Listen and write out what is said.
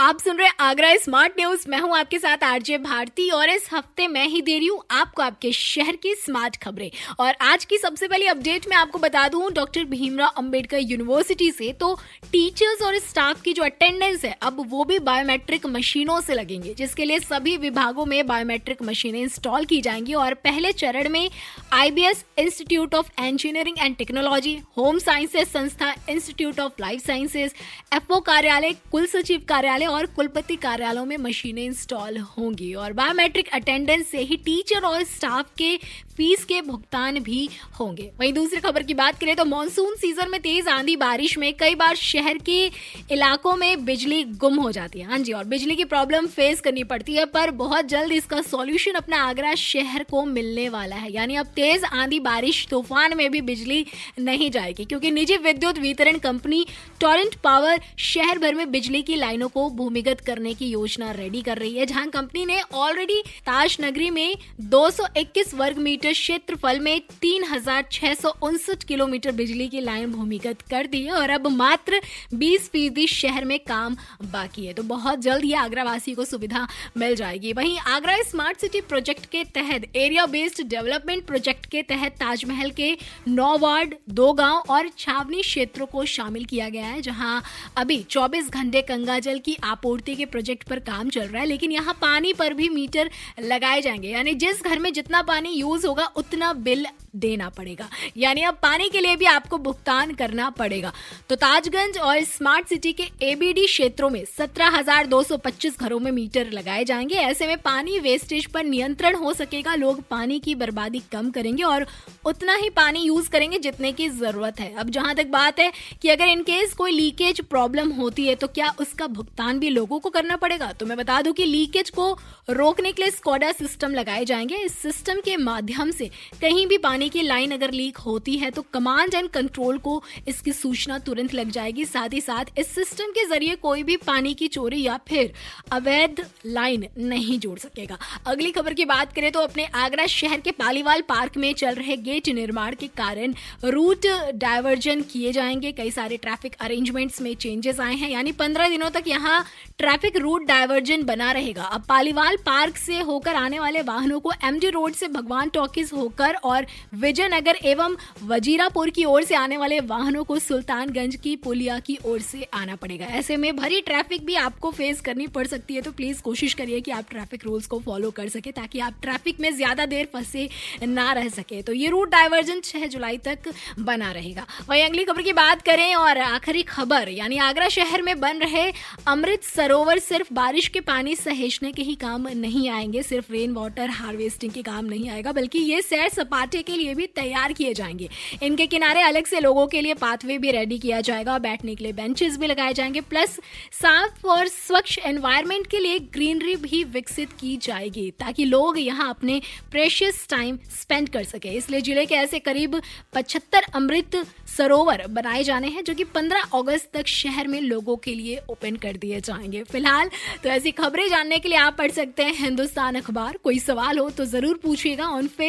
आप सुन रहे आगरा स्मार्ट न्यूज़ मैं हूँ आपके साथ आरजे भारती और इस हफ़्ते मैं ही दे रही हूँ आपको आपके शहर की स्मार्ट खबरें। और आज की सबसे पहली अपडेट मैं आपको बता दूँ डॉक्टर भीमराव अंबेडकर यूनिवर्सिटी से। तो टीचर्स और स्टाफ की जो अटेंडेंस है, अब वो भी बायोमेट्रिक मशीनों से लगेंगे, जिसके लिए सभी विभागों में बायोमेट्रिक मशीनें इंस्टॉल की जाएँगी। और पहले चरण में IBS institute of engineering and technology home sciences संस्था institute of life sciences FO कार्यालय, कुल सचिव कार्यालय और कुलपति कार्यालयों में मशीनें इंस्टॉल होंगी। और बायोमेट्रिक अटेंडेंस से ही टीचर और स्टाफ के फ़ीस के भुगतान भी होंगे। वहीं दूसरी खबर की बात करें तो मानसून सीज़न में तेज आंधी बारिश में कई बार शहर के इलाकों में बिजली गुम हो जाती है। हाँ जी, और बिजली की प्रॉब्लम फेस करनी पड़ती है, पर बहुत जल्द इसका सॉल्यूशन अपना आगरा शहर को मिलने वाला है। यानी अब तेज आंधी बारिश तूफ़ान में भी बिजली नहीं जाएगी, क्योंकि निजी विद्युत वितरण कंपनी टोरेंट पावर शहर भर में बिजली की लाइनों को भूमिगत करने की योजना रेडी कर रही है, जहाँ कंपनी ने ऑलरेडी ताज नगरी में 221 वर्ग मीटर क्षेत्रफल में तीन हज़ार छह सौ उनसठ किलोमीटर बिजली की लाइन भूमिगत कर दी है और अब मात्र 20 फ़ीसदी शहर में काम बाकी है। तो बहुत जल्द ही आगरा वासी को सुविधा मिल जाएगी। वहीं आगरा स्मार्ट सिटी प्रोजेक्ट के तहत, एरिया बेस्ड डेवलपमेंट प्रोजेक्ट के तहत ताजमहल के नौ वार्ड, दो गाँव और छावनी क्षेत्रों को शामिल किया गया है, जहाँ अभी 24 घंटे गंगाजल की आपूर्ति के प्रोजेक्ट पर काम चल रहा है, लेकिन यहाँ पानी पर भी मीटर लगाए जाएँगे। यानी जिस घर में जितना पानी यूज़ होगा उतना बिल देना पड़ेगा। यानी अब पानी के लिए भी आपको भुगतान करना पड़ेगा। तो ताजगंज और स्मार्ट सिटी के एबीडी क्षेत्रों में 17,225 घरों में मीटर लगाए जाएँगे। ऐसे में पानी वेस्टेज पर नियंत्रण हो सकेगा लोग पानी की बर्बादी कम करेंगे और उतना ही पानी यूज़ करेंगे जितने की ज़रूरत है। अब जहाँ तक बात है कि अगर इनकेस कोई लीकेज प्रॉब्लम होती है तो क्या उसका भुगतान भी लोगों को करना पड़ेगा? तो मैं बता दूँ कि लीकेज को रोकने के लिए स्कोडा सिस्टम लगाए जाएँगे। इस सिस्टम के माध्यम से कहीं भी पानी की लाइन अगर लीक होती है तो कमांड एंड कंट्रोल को इसकी सूचना तुरंत लग जाएगी। साथ ही साथ इस सिस्टम के ज़रिए कोई भी पानी की चोरी या फिर अवैध लाइन नहीं जोड़ सकेगा। अगली खबर की बात करें तो अपने आगरा शहर के पालीवाल पार्क में चल रहे गेट निर्माण के कारण रूट डायवर्जन किए जाएँगे। कई सारे ट्रैफ़िक अरेंजमेंट्स में चेंजेस आए हैं। यानी पंद्रह दिनों तक यहाँ ट्रैफ़िक रूट डायवर्जन बना रहेगा। अब पालीवाल पार्क से होकर आने वाले वाहनों को एमडी रोड से भगवान टॉकीज होकर और विजयनगर एवं वजीरापुर की ओर से आने वाले वाहनों को सुल्तानगंज की पुलिया की ओर से आना पड़ेगा। ऐसे में भरी ट्रैफ़िक भी आपको फेस करनी पड़ सकती है तो प्लीज़ कोशिश करिए कि आप ट्रैफ़िक रूल्स को फॉलो कर सके, ताकि आप ट्रैफ़िक में ज़्यादा देर फंसे ना रह सके। तो ये रूट डायवर्जन छह जुलाई तक बना रहेगा। वही अगली खबर की बात करें और आखिरी खबर, यानी आगरा शहर में बन रहे अमृत सरोवर सिर्फ़ बारिश के पानी सहेजने के ही काम नहीं आएँगे, सिर्फ़ रेन वाटर हार्वेस्टिंग के काम नहीं आएगा, बल्कि ये सैर सपाटे के लिए भी तैयार किए जाएँगे। इनके किनारे अलग से लोगों के लिए पाथवे भी रेडी किया जाएगा और बैठने के लिए बेंचेस भी लगाए जाएँगे। प्लस साफ़ और स्वच्छ एनवायरमेंट के लिए ग्रीनरी भी विकसित की जाएगी, ताकि लोग यहाँ अपने प्रेशियस टाइम स्पेंड कर सके। इसलिए ज़िले के ऐसे करीब पचहत्तर अमृत सरोवर बनाए जाने हैं, जो कि 15 अगस्त तक शहर में लोगों के लिए ओपन कर दिए जाएँगे। फ़िलहाल तो ऐसी खबरें जानने के लिए आप पढ़ सकते हैं हिंदुस्तान अखबार। कोई सवाल हो तो ज़रूर पूछिएगा on